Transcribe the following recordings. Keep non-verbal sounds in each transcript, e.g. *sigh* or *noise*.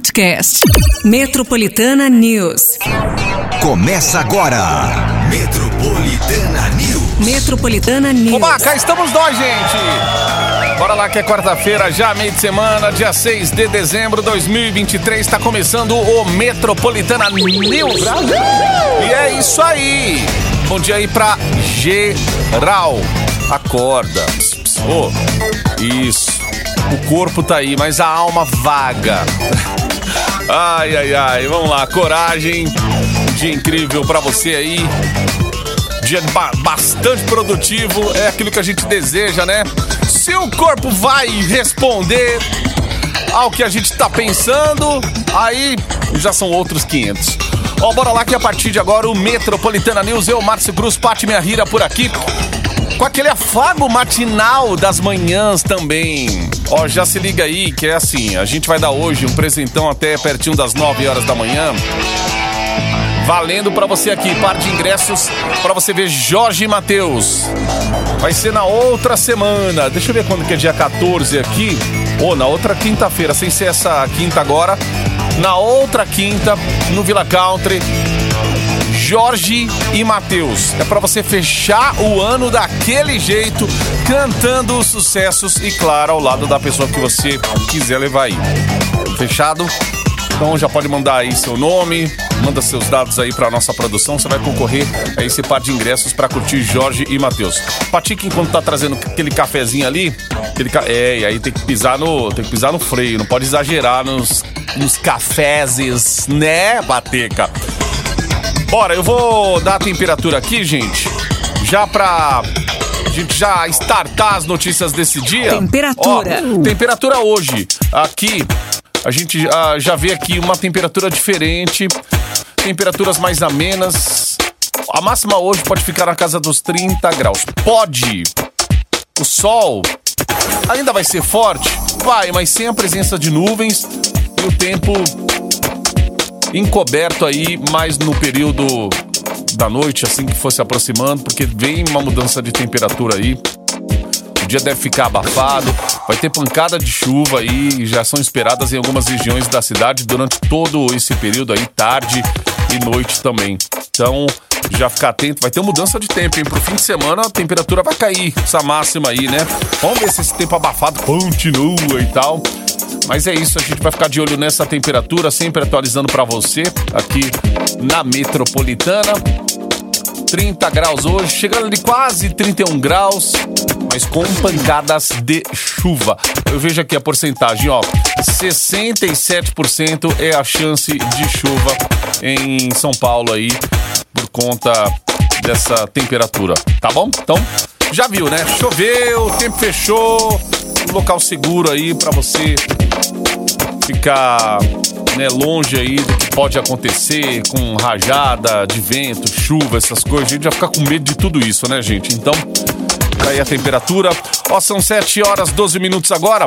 podcast. Metropolitana News. Começa agora. Metropolitana News. Metropolitana News. Oba, cá estamos nós, gente! Bora lá que é quarta-feira, já meio de semana, dia 6 de dezembro de 2023, está começando o Metropolitana News. E é isso aí! Bom dia aí pra geral. Acorda. Ô. Isso. O corpo tá aí, mas a alma vaga. Ai, ai, ai. Vamos lá, coragem. Um dia incrível pra você aí dia ba bastante produtivo, é aquilo que a gente deseja, né? Se o corpo vai responder ao que a gente tá pensando, aí já são outros 500. Ó, bora lá que a partir de agora o Metropolitana News, eu, Márcio Cruz, Pati Minha Rira por aqui. Com aquele afago matinal das manhãs também. Ó, já se liga aí que é assim, a gente vai dar hoje um presentão até pertinho das 9 horas da manhã valendo para você aqui, par de ingressos para você ver Jorge Matheus. Vai ser na outra semana. Deixa eu ver quando que é dia 14 aqui. Ou na outra quinta-feira, sem ser essa quinta agora. Na outra quinta, no Villa Country. Jorge e Matheus. É para você fechar o ano daquele jeito, cantando os sucessos e, claro, ao lado da pessoa que você quiser levar aí. Fechado? Então já pode mandar aí seu nome, manda seus dados aí para nossa produção, você vai concorrer a esse par de ingressos para curtir Jorge e Matheus. Patique enquanto tá trazendo aquele cafezinho ali, aquele ca... é, e aí tem que pisar no, tem que pisar no freio, não pode exagerar nos nos cafezes, né, Bateca? Bora, eu vou dar a temperatura aqui, gente, já pra a gente já startar as notícias desse dia. Temperatura. Ó, temperatura hoje, aqui a gente ah, já vê aqui uma temperatura diferente, temperaturas mais amenas. A máxima hoje pode ficar na casa dos 30 graus. Pode! O sol ainda vai ser forte? Vai, mas sem a presença de nuvens e o tempo encoberto aí mais no período da noite, assim que fosse aproximando, porque vem uma mudança de temperatura aí o dia deve ficar abafado, vai ter pancada de chuva aí, já são esperadas em algumas regiões da cidade durante todo esse período aí, tarde e noite também. Então, já ficar atento, vai ter mudança de tempo, hein? Pro fim de semana a temperatura vai cair, essa máxima aí, né? Vamos ver se esse tempo abafado continua e tal. Mas é isso, a gente vai ficar de olho nessa temperatura, sempre atualizando para você aqui na Metropolitana. 30 graus hoje, chegando de quase 31 graus, mas com pancadas de chuva. Eu vejo aqui a porcentagem, ó, 67% é a chance de chuva em São Paulo aí, por conta dessa temperatura, tá bom? Então, já viu, né? Choveu, o tempo fechou, local seguro aí para você ficar né, longe aí do que pode acontecer com rajada de vento, chuva, essas coisas. A gente vai ficar com medo de tudo isso, né, gente? Então, tá aí a temperatura. Ó, são 7 horas 12 minutos agora.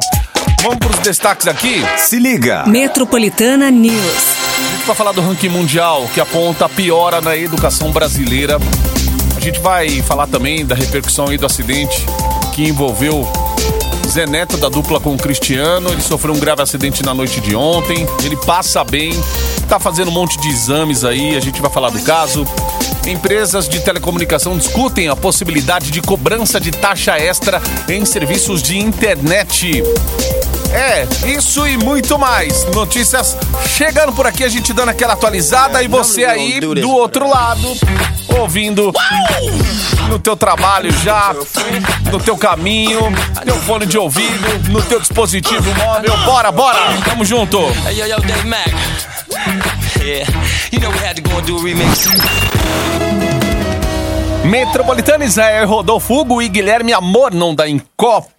Vamos para os destaques aqui. Se liga. Metropolitana News. A gente vai falar do ranking mundial que aponta a piora na educação brasileira. A gente vai falar também da repercussão aí do acidente que envolveu Zé Neto da dupla com o Cristiano, ele sofreu um grave acidente na noite de ontem. Ele passa bem, tá fazendo um monte de exames aí, a gente vai falar do caso. Empresas de telecomunicação discutem a possibilidade de cobrança de taxa extra em serviços de internet. É, isso e muito mais. Notícias chegando por aqui, a gente dando aquela atualizada e você aí do outro lado, ouvindo no teu trabalho já, no teu caminho, teu fone de ouvido, no teu dispositivo móvel. Bora, bora, tamo junto. Hey, yo, yo, Dave Mac. Yeah, you know we had to go and do a remix. Metropolitana Israel Rodolfo Hugo e Guilherme Amor não dá em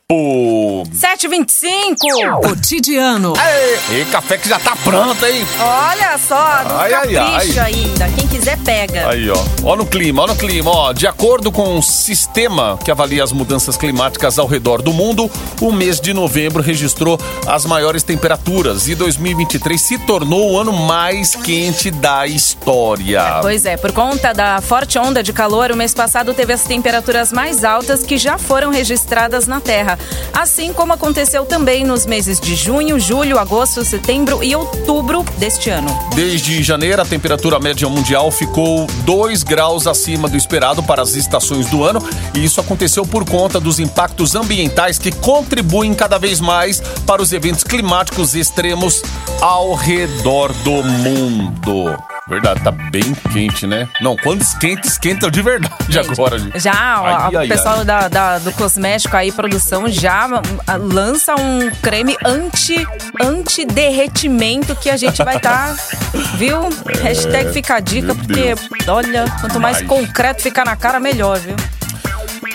copo. 725. Cotidiano. Ei, ei, café que já tá pronto, hein? Olha só, no Ai, ai, capricho ai. ainda. Quem quiser, pega. Aí, ó. Ó no clima, ó no clima, ó. De acordo com o sistema que avalia as mudanças climáticas ao redor do mundo, o mês de novembro registrou as maiores temperaturas e 2023 se tornou o ano mais quente da história. Pois é, por conta da forte onda de calor, o mês passado teve as temperaturas mais altas que já foram registradas na Terra. Assim como aconteceu também nos meses de junho, julho, agosto, setembro e outubro deste ano. Desde janeiro, a temperatura média mundial ficou 2 graus acima do esperado para as estações do ano, e isso aconteceu por conta dos impactos ambientais que contribuem cada vez mais para os eventos climáticos extremos ao redor do mundo. Verdade, tá bem quente, né? Não, quando esquenta, esquenta de verdade *laughs* agora. gente. Já Ai, ó, ai, o pessoal Da, da- do cosmético aí, produção, já ah, lança um creme anti, anti-derretimento que a gente vai estar, *laughs* viu? Hashtag fica a dica, porque, olha, quanto mais Ai. concreto ficar na cara, melhor, viu?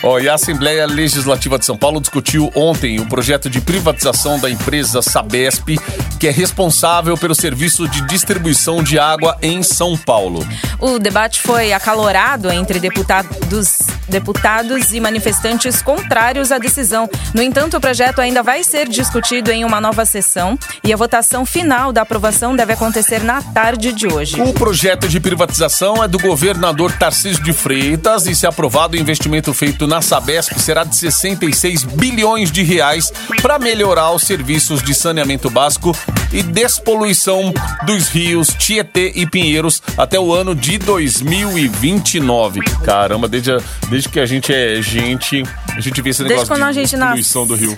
Ó, e a Assembleia Legislativa de São Paulo discutiu ontem o projeto de privatização da empresa Sabesp, que é responsável pelo serviço de distribuição de água em São Paulo. O debate foi acalorado entre deputados, deputados e manifestantes contrários à decisão. No entanto, o projeto ainda vai ser discutido em uma nova sessão e a votação final da aprovação deve acontecer na tarde de hoje. O projeto de privatização é do governador Tarcísio de Freitas e, se aprovado, o investimento feito na Sabesp será de 66 bilhões de reais para melhorar os serviços de saneamento básico e despoluição dos rios Tietê e Pinheiros até o ano de 2029. Caramba, desde, a- desde que a gente é gente, a gente vê esse Desde negócio quando a de gente despoluição do rio.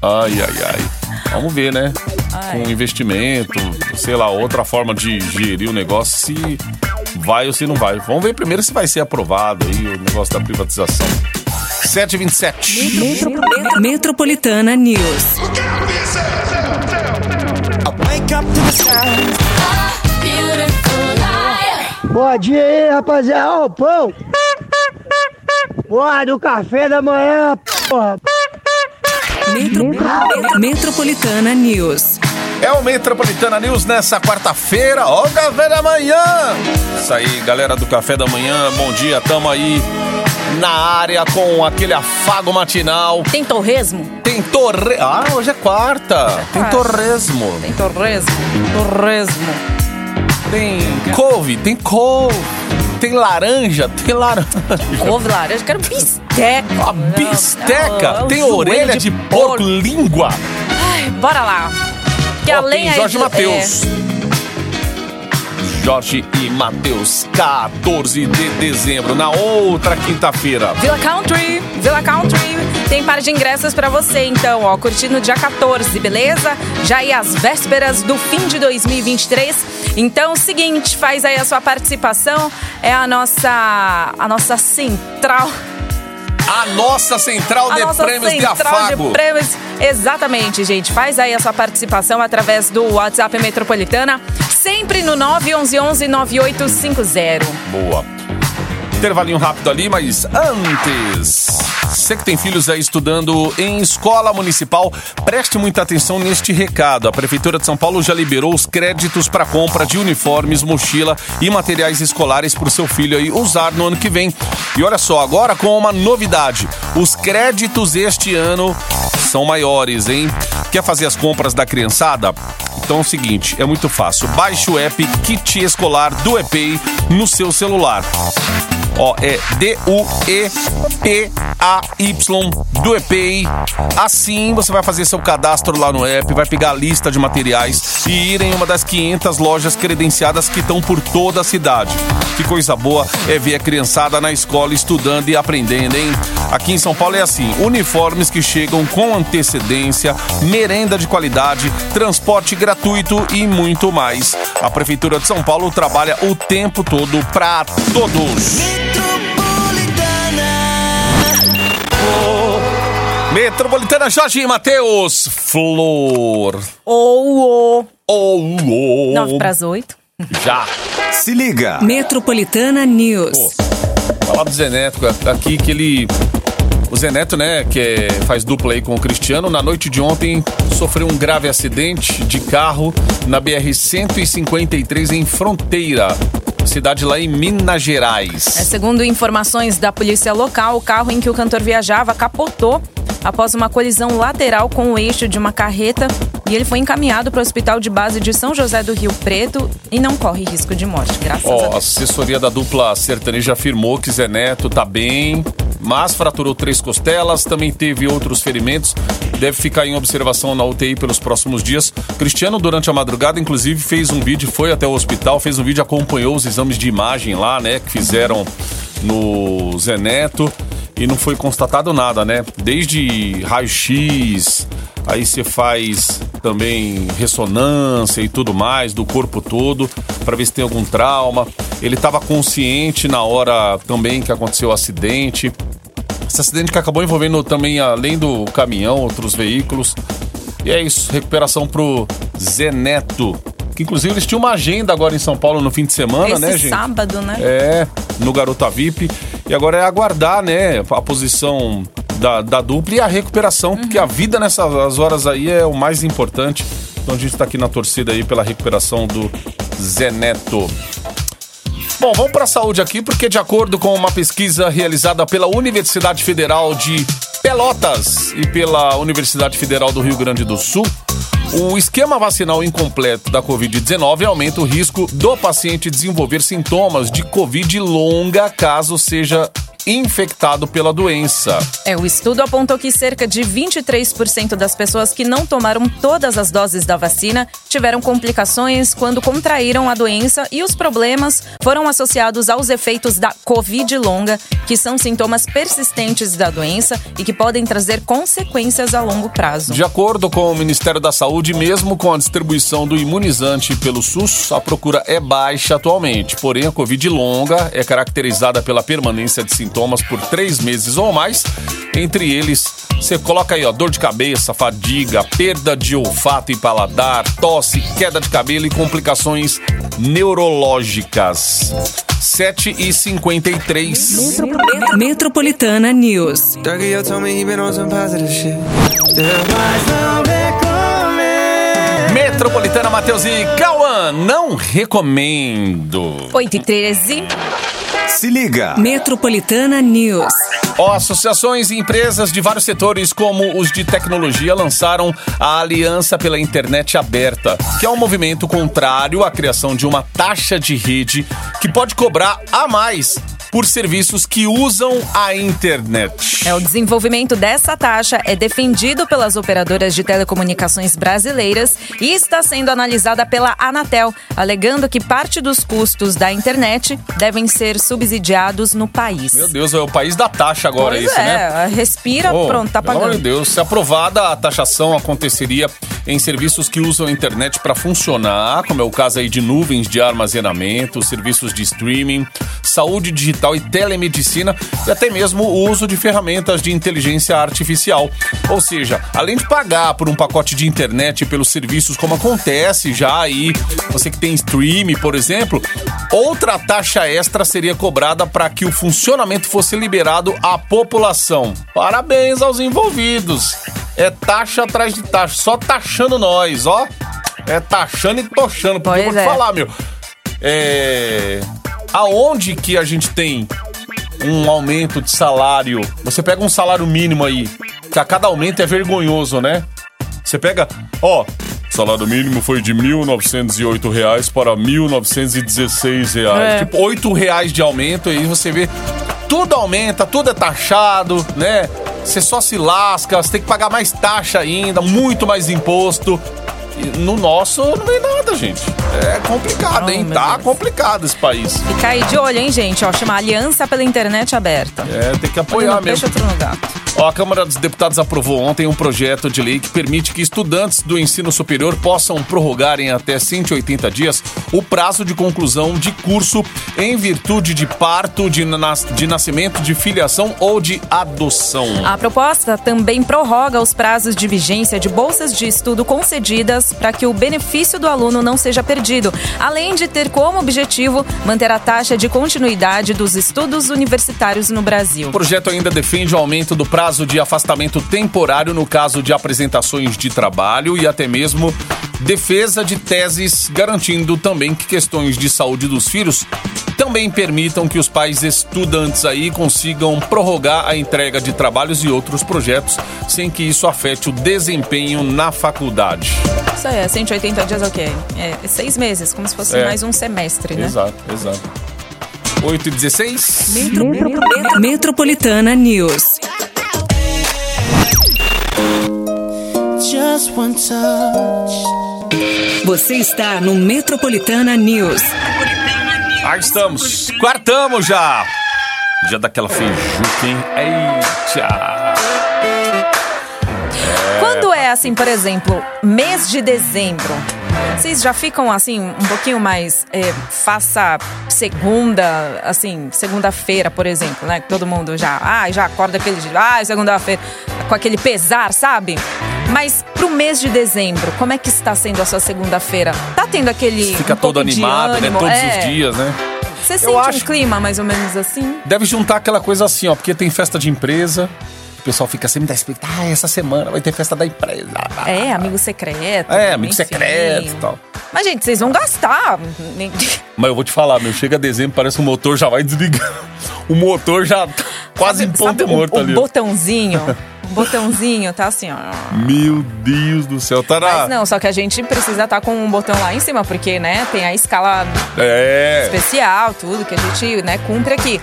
Ai, ai, ai. Vamos ver, né? Ai. Com investimento, sei lá, outra forma de gerir o negócio, se vai ou se não vai. Vamos ver primeiro se vai ser aprovado aí o negócio da privatização. 727. Metro- Metropolitana News. Bom dia aí, rapaziada. Ó, o pão. Porra, do café da manhã, porra. Metro- Metropolitana News. É o Metropolitana News nessa quarta-feira. Ó, o café da manhã. Isso aí, galera do café da manhã. Bom dia, tamo aí na área com aquele afago matinal. Tem torresmo? Tem torre... Ah, hoje é quarta. Tem quarta. torresmo. Tem torresmo? Torresmo. Tem couve, tem couve. Tem laranja, tem laranja. Couve laranja, quero bisteca. A bisteca, Não, tem é orelha joelho de, porco, língua. Ai, bora lá. Que Ó, além tem Jorge do- Matheus. Jorge e Matheus, 14 de dezembro, na outra quinta-feira. é, Villa Country, Villa Country tem par de ingressos pra você, então, ó, curtindo dia 14, beleza? Já aí as vésperas do fim de 2023. Então, seguinte, faz aí a sua participação, é a nossa a nossa central A nossa central a de nossa prêmios de central afago. de prêmios. Exatamente, gente. Faz aí a sua participação através do WhatsApp Metropolitana, sempre no 911 9850. Boa. Intervalinho rápido ali, mas antes. Você que tem filhos aí estudando em escola municipal, preste muita atenção neste recado. A Prefeitura de São Paulo já liberou os créditos para compra de uniformes, mochila e materiais escolares para o seu filho aí usar no ano que vem. E olha só, agora com uma novidade: os créditos este ano são maiores, hein? Quer fazer as compras da criançada? Então é o seguinte, é muito fácil. Baixe o app Kit Escolar do EPEI no seu celular. Ó, é D-U-E-P-A-Y do EPEI. Assim você vai fazer seu cadastro lá no app, vai pegar a lista de materiais e ir em uma das 500 lojas credenciadas que estão por toda a cidade. Que coisa boa é ver a criançada na escola estudando e aprendendo, hein? Aqui em São Paulo é assim: uniformes que chegam com antecedência, merenda de qualidade, transporte gratuito e muito mais. A Prefeitura de São Paulo trabalha o tempo todo para todos. Metropolitana Jorge e Matheus Flor. Ou o Oh, oh, 9 para as 8. Já. Se liga. Metropolitana News. Pô, falar do Zeneto aqui que ele. O Zeneto, né, que é- faz dupla aí com o Cristiano, na noite de ontem sofreu um grave acidente de carro na BR-153 em Fronteira, cidade lá em Minas Gerais. É, segundo informações da polícia local, o carro em que o cantor viajava capotou após uma colisão lateral com o eixo de uma carreta e ele foi encaminhado para o hospital de base de São José do Rio Preto e não corre risco de morte, graças a Ó, a Deus. assessoria da dupla sertaneja afirmou que Zeneto tá bem, mas fraturou três costelas, também teve outros ferimentos. Deve ficar em observação na UTI pelos próximos dias. Cristiano, durante a madrugada, inclusive, fez um vídeo, foi até o hospital, fez um vídeo, acompanhou os exames de imagem lá, né, que fizeram no Zeneto e não foi constatado nada, né? Desde raio-x, aí você faz também ressonância e tudo mais do corpo todo para ver se tem algum trauma. Ele estava consciente na hora também que aconteceu o acidente. Esse acidente que acabou envolvendo também, além do caminhão, outros veículos. E é isso, recuperação pro Zeneto. Que inclusive eles tinham uma agenda agora em São Paulo no fim de semana, Esse né, gente? sábado, né? É, no Garota VIP. E agora é aguardar, né, a posição da, da dupla e a recuperação, porque a vida nessas horas aí é o mais importante. Então a gente tá aqui na torcida aí pela recuperação do Zeneto. Bom, vamos para a saúde aqui, porque de acordo com uma pesquisa realizada pela Universidade Federal de Pelotas e pela Universidade Federal do Rio Grande do Sul, o esquema vacinal incompleto da Covid-19 aumenta o risco do paciente desenvolver sintomas de Covid longa caso seja infectado pela doença. É, o estudo apontou que cerca de 23% das pessoas que não tomaram todas as doses da vacina tiveram complicações quando contraíram a doença e os problemas foram associados aos efeitos da Covid longa, que são sintomas persistentes da doença e que podem trazer consequências a longo prazo. De acordo com o Ministério da Saúde, mesmo com a distribuição do imunizante pelo SUS, a procura é baixa atualmente. Porém, a Covid longa é caracterizada pela permanência de sintomas por três meses ou mais. Entre eles, você coloca aí, ó, dor de cabeça, fadiga, perda de olfato e paladar, tosse, queda de cabelo e complicações neurológicas. 7 e 53 Metropolitana News. Metropolitana Matheus e Cauã, não recomendo. 8 e 13. Se liga. Metropolitana News. Associações e empresas de vários setores, como os de tecnologia, lançaram a Aliança pela Internet Aberta, que é um movimento contrário à criação de uma taxa de rede que pode cobrar a mais por serviços que usam a internet. É, o desenvolvimento dessa taxa é defendido pelas operadoras de telecomunicações brasileiras e está sendo analisada pela Anatel, alegando que parte dos custos da internet devem ser subsidiados no país. Meu Deus, é o país da taxa agora pois isso, é, né? respira, Oh, pronto, tá Pelo amor de pagando. Deus, se aprovada, a taxação aconteceria em serviços que usam a internet para funcionar, como é o caso aí de nuvens de armazenamento, serviços de streaming, saúde digital e telemedicina e até mesmo o uso de ferramentas de inteligência artificial. Ou seja, além de pagar por um pacote de internet pelos serviços como acontece já aí, você que tem streaming, por exemplo, outra taxa extra seria cobrada para que o funcionamento fosse liberado à população. Parabéns aos envolvidos. É taxa atrás de taxa, só taxando nós, ó. É taxando e tochando, porque eu vou Pois te é. falar, meu. É. Aonde que a gente tem um aumento de salário? Você pega um salário mínimo aí, que a cada aumento é vergonhoso, né? Você pega, ó, salário mínimo foi de 1.908 reais para 1.916 reais. É. Tipo, 8 reais de aumento, aí você vê, tudo aumenta, tudo é taxado, né? Você só se lasca, você tem que pagar mais taxa ainda, muito mais imposto. E no nosso não vem nada, gente. É complicado, Oh, hein? Tá Deus. complicado esse país. Fica aí de olho, hein, gente? Ó, chama Aliança pela Internet Aberta. É, tem que apoiar mesmo. deixa outro no gato. Ó, a Câmara dos Deputados aprovou ontem um projeto de lei que permite que estudantes do ensino superior possam prorrogar em até 180 dias o prazo de conclusão de curso em virtude de parto, de, nas- de nascimento, de filiação ou de adoção. A proposta também prorroga os prazos de vigência de bolsas de estudo concedidas para que o benefício do aluno não seja perdido, além de ter como objetivo manter a taxa de continuidade dos estudos universitários no Brasil. O projeto ainda defende o aumento do prazo de afastamento temporário no caso de apresentações de trabalho e até mesmo defesa de teses, garantindo também que questões de saúde dos filhos também permitam que os pais estudantes aí consigam prorrogar a entrega de trabalhos e outros projetos sem que isso afete o desempenho na faculdade. Isso aí, é 180 dias é o quê? É seis meses, como se fosse É. mais um semestre, né? Exato, exato. 8 e 16. Metro- Metro- Metropolitana News. Just one touch. Você está no Metropolitana News. Aí estamos. Quartamos já. Já daquela feijuca, hein? Eita. Quando é assim, por exemplo, mês de dezembro, vocês já ficam assim um pouquinho mais é, faça segunda, assim, segunda-feira, por exemplo, né? Todo mundo já, ah, já acorda aquele dia, ah, segunda-feira, com aquele pesar, sabe? Mas pro mês de dezembro, como é que está sendo a sua segunda-feira? Tá tendo aquele Fica um todo animado, né? Todos É. os dias, né? Você Eu sente acho- um clima mais ou menos assim? Deve juntar aquela coisa assim, ó, porque tem festa de empresa. O pessoal fica sempre da expectativa. Ah, essa semana vai ter festa da empresa. É, amigo secreto. É, amigo enfim. secreto e tal. Mas, gente, vocês vão gastar. Mas eu vou te falar, meu, chega dezembro, parece que o motor já vai desligar. *laughs* O motor já tá quase em ponto Sabe o- morto o, ali. ó. botãozinho, o *laughs* botãozinho tá assim, ó. Meu Deus do céu, tá na... Mas não, só que a gente precisa estar com um botão lá em cima, porque, né, tem a escala É. especial, tudo que a gente, né, cumpre aqui.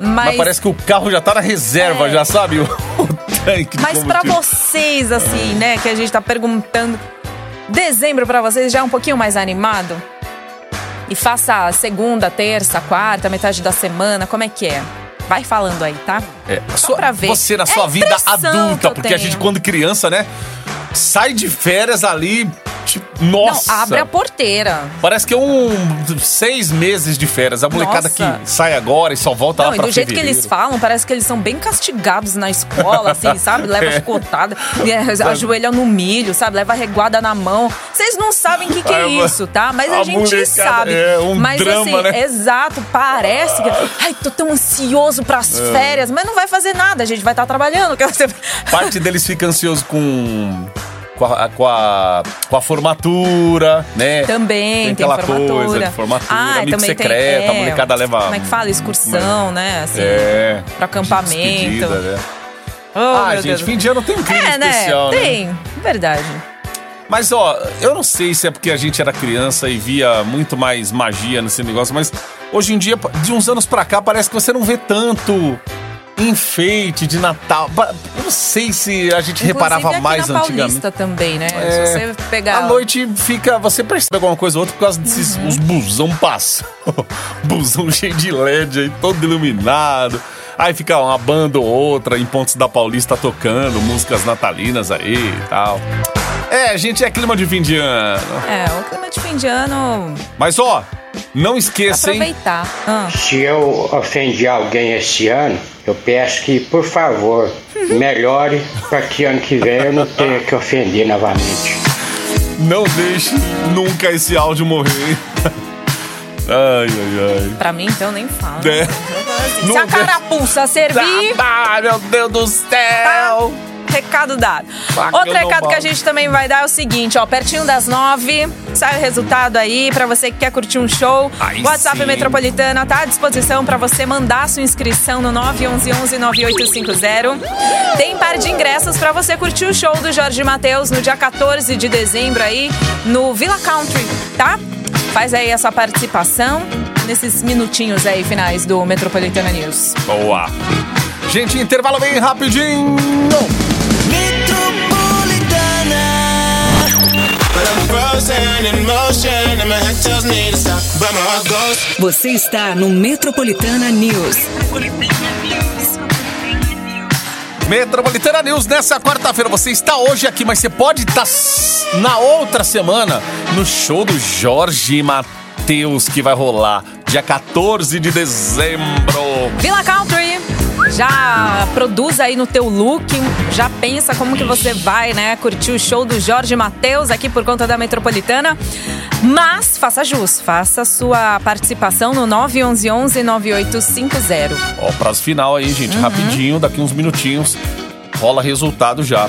Mas, Mas parece que o carro já tá na reserva, É. já sabe? O, *laughs* o tanque mas pra combustível. vocês, assim, né, que a gente tá perguntando, dezembro pra vocês já é um pouquinho mais animado? E faça segunda, terça, quarta, metade da semana, como é que é? Vai falando aí, tá? É, Só sua- pra ver. Você na É sua a vida adulta, porque a gente, tenho. quando criança, né, sai de férias ali, nossa. Não, abre a porteira. Parece que é um seis meses de férias. A molecada Nossa. que sai agora e só volta Não, lá e pra do jeito que fevereiro. eles falam, parece que eles são bem castigados na escola, assim, *laughs* sabe? Leva É. chicotada, e ajoelha no milho, sabe? Leva reguada na mão. Vocês não sabem o que, que é mano, isso, tá? Mas a, a gente molecada sabe. é um mas drama, assim, né? exato, parece que. Ai, tô tão ansioso pras É. férias, mas não vai fazer nada, a gente vai estar trabalhando. que você- Parte deles fica ansioso com. Com a, com, a, com a formatura, né? Também tem, tem aquela formatura. coisa de formatura, ah, amigo também secreto, tem, a molecada leva- Como é que fala? Excursão, né? Assim, É. Pro acampamento. Né? Oh, ah, gente, Deus. fim de ano tem um clima É, né? especial, né? Tem, verdade. Mas, ó, eu não sei se é porque a gente era criança e via muito mais magia nesse negócio, mas hoje em dia, de uns anos pra cá, parece que você não vê tanto enfeite de Natal. Eu não sei se a gente reparava Inclusive aqui mais na antigamente. Paulista também, né? É, Se você pegar... À noite fica. Você percebe alguma coisa ou outra por causa desses Uhum. os busão passam. *laughs* busão cheio de LED aí, todo iluminado. Aí fica uma banda ou outra em Pontes da Paulista tocando músicas natalinas aí e tal. É, gente, é clima de fim de ano. É, o clima de fim de ano, Mas ó, não esqueça, hein? aproveitar. Ah, Se eu ofendi alguém esse ano, eu peço que, por favor, melhore para que ano que vem eu não tenha que ofender novamente. Não deixe nunca esse áudio morrer. *laughs* ai, ai, ai. pra mim, então, nem fala. É. *laughs* Se a carapuça servir, Ah, meu Deus do céu! Recado dado. Outro recado que a gente também vai dar é o seguinte, ó, pertinho das nove, sai o resultado aí pra você que quer curtir um show. Aí WhatsApp sim. Metropolitana tá à disposição pra você mandar sua inscrição no 911-9850. Tem par de ingressos pra você curtir o show do Jorge Matheus no dia 14 de dezembro aí no Villa Country, tá? Faz aí a sua participação nesses minutinhos aí finais do Metropolitana News. Boa! Gente, intervalo bem rapidinho! Você está no Metropolitana News. Metropolitana News nessa quarta-feira. Você está hoje aqui, mas você pode estar s- na outra semana no show do Jorge Matheus que vai rolar dia 14 de dezembro. Villa Country. Já produz aí no teu look, já pensa como que você vai, né, curtir o show do Jorge Matheus aqui por conta da Metropolitana. Mas faça jus, faça sua participação no 911-9850. Ó, prazo final aí, gente, Uhum. rapidinho, daqui uns minutinhos rola resultado já.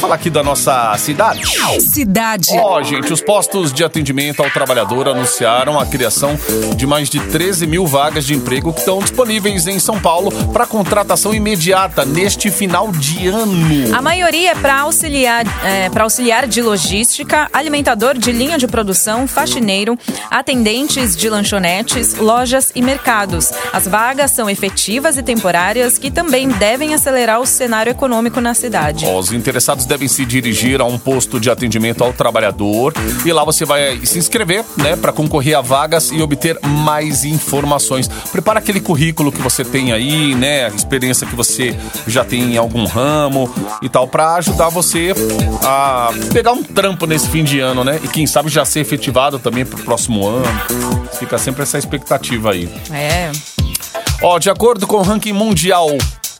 Falar aqui da nossa cidade. Cidade. Ó, gente, os postos de atendimento ao trabalhador anunciaram a criação de mais de 13 mil vagas de emprego que estão disponíveis em São Paulo para contratação imediata neste final de ano. A maioria é para auxiliar, é, pra auxiliar de logística, alimentador de linha de produção, faxineiro, atendentes de lanchonetes, lojas e mercados. As vagas são efetivas e temporárias que também devem acelerar o cenário econômico na cidade. Os interessados devem se dirigir a um posto de atendimento ao trabalhador e lá você vai se inscrever, né, para concorrer a vagas e obter mais informações. Prepara aquele currículo que você tem aí, né, a experiência que você já tem em algum ramo e tal, para ajudar você a pegar um trampo nesse fim de ano, né? E quem sabe já ser efetivado também pro próximo ano. Fica sempre essa expectativa aí. É. Ó, de acordo com o ranking mundial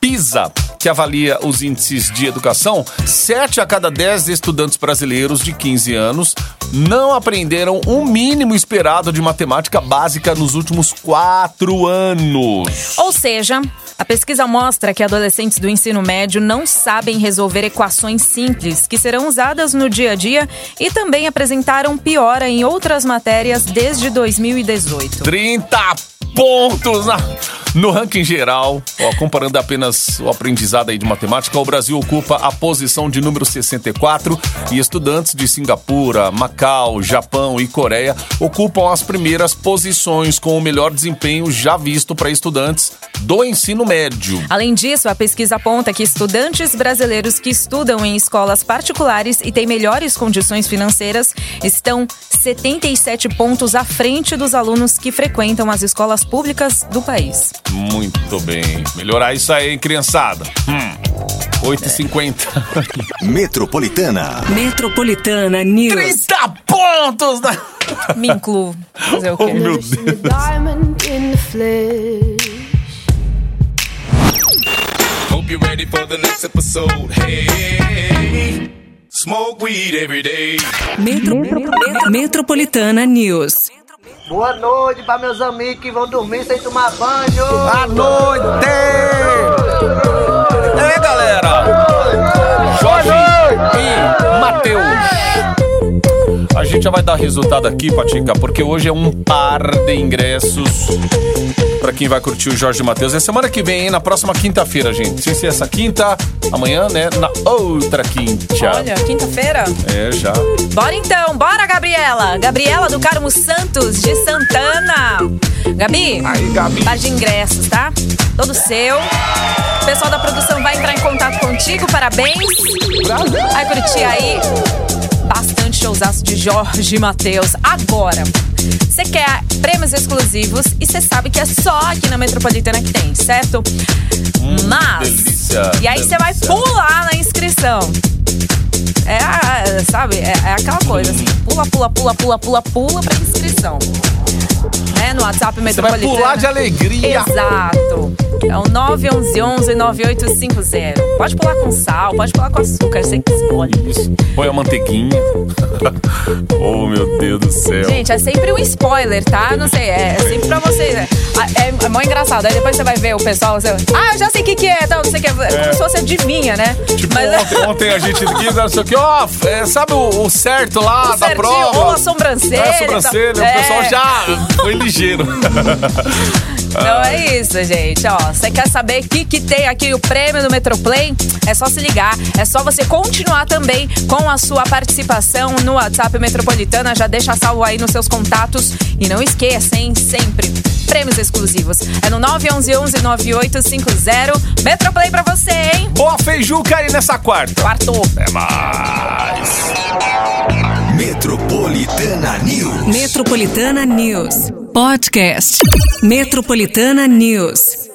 PISA, que avalia os índices de educação, 7 a cada 10 estudantes brasileiros de 15 anos não aprenderam o mínimo esperado de matemática básica nos últimos 4 anos. Ou seja, a pesquisa mostra que adolescentes do ensino médio não sabem resolver equações simples que serão usadas no dia a dia e também apresentaram piora em outras matérias desde 2018. 30 pontos na- no ranking geral. Ó, comparando apenas o aprendizado aí de matemática, o Brasil ocupa a posição de número 64 e estudantes de Singapura, Macau, Japão e Coreia ocupam as primeiras posições com o melhor desempenho já visto para estudantes do ensino médio. Além disso, a pesquisa aponta que estudantes brasileiros que estudam em escolas particulares e têm melhores condições financeiras estão 77 pontos à frente dos alunos que frequentam as escolas públicas do país. Muito bem. Melhorar isso aí, hein, criançada. Hum. 8h50. Metropolitana. Metropolitana News. 30 pontos! Na... Me incluo. Fazer o quê? Oh, meu Deus. diamond in the flesh. Hope you're ready for the next episode. Hey, smoke weed every day. Metro- Metropolitana News. Boa noite para meus amigos que vão dormir sem tomar banho. À noite! É, galera! Jorge e Matheus. A gente já vai dar resultado aqui, Patica, porque hoje é um par de ingressos pra quem vai curtir o Jorge Matheus. É semana que vem, hein? Na próxima quinta-feira, gente. Sem ser essa quinta, amanhã, né? Na outra quinta. Olha, quinta-feira. É, já. Bora então, bora, Gabriela! Gabriela do Carmo Santos, de Santana. Gabi, Aí, Gabi. par de ingressos, tá? Todo seu. O pessoal da produção vai entrar em contato contigo, parabéns. Vai curtir aí showzaço de Jorge Matheus. Agora, você quer prêmios exclusivos e você sabe que é só aqui na Metropolitana que tem, certo? Mas, delícia, e aí você vai pular na inscrição. É, a- sabe, é, é aquela coisa assim, pula, pula, pula, pula, pula, pula pra inscrição. Né, no WhatsApp Você vai pular de alegria. Exato. É o 911-9850. Pode pular com sal, pode pular com açúcar, você que escolhe. Põe a manteiguinha. *laughs* oh, meu Deus do céu. Gente, é sempre um spoiler, tá? Não sei, é sempre pra vocês. né? É, é, é mó engraçado. Aí depois você vai ver o pessoal. Você, ah, eu já sei o que, que é, tal, não sei o que. É como se fosse adivinha, né? Tipo, Mas ontem, *laughs* ontem a gente quis, não sei o que, ó, é, sabe o, o certo lá o da certinho, prova? ou a sobrancelha. É, a sobrancelha, o pessoal É. já foi ligeiro. *laughs* Então é isso, gente. Ó, você quer saber o que, que tem aqui o prêmio do Metroplay? É só se ligar. É só você continuar também com a sua participação no WhatsApp Metropolitana. Já deixa salvo aí nos seus contatos. E não esqueça, hein? Sempre. Prêmios exclusivos. É no 911-9850. Metroplay pra você, hein? Boa feijuca aí nessa quarta. Quarto. É mais. Metropolitana News. Metropolitana News. Podcast. Metropolitana News.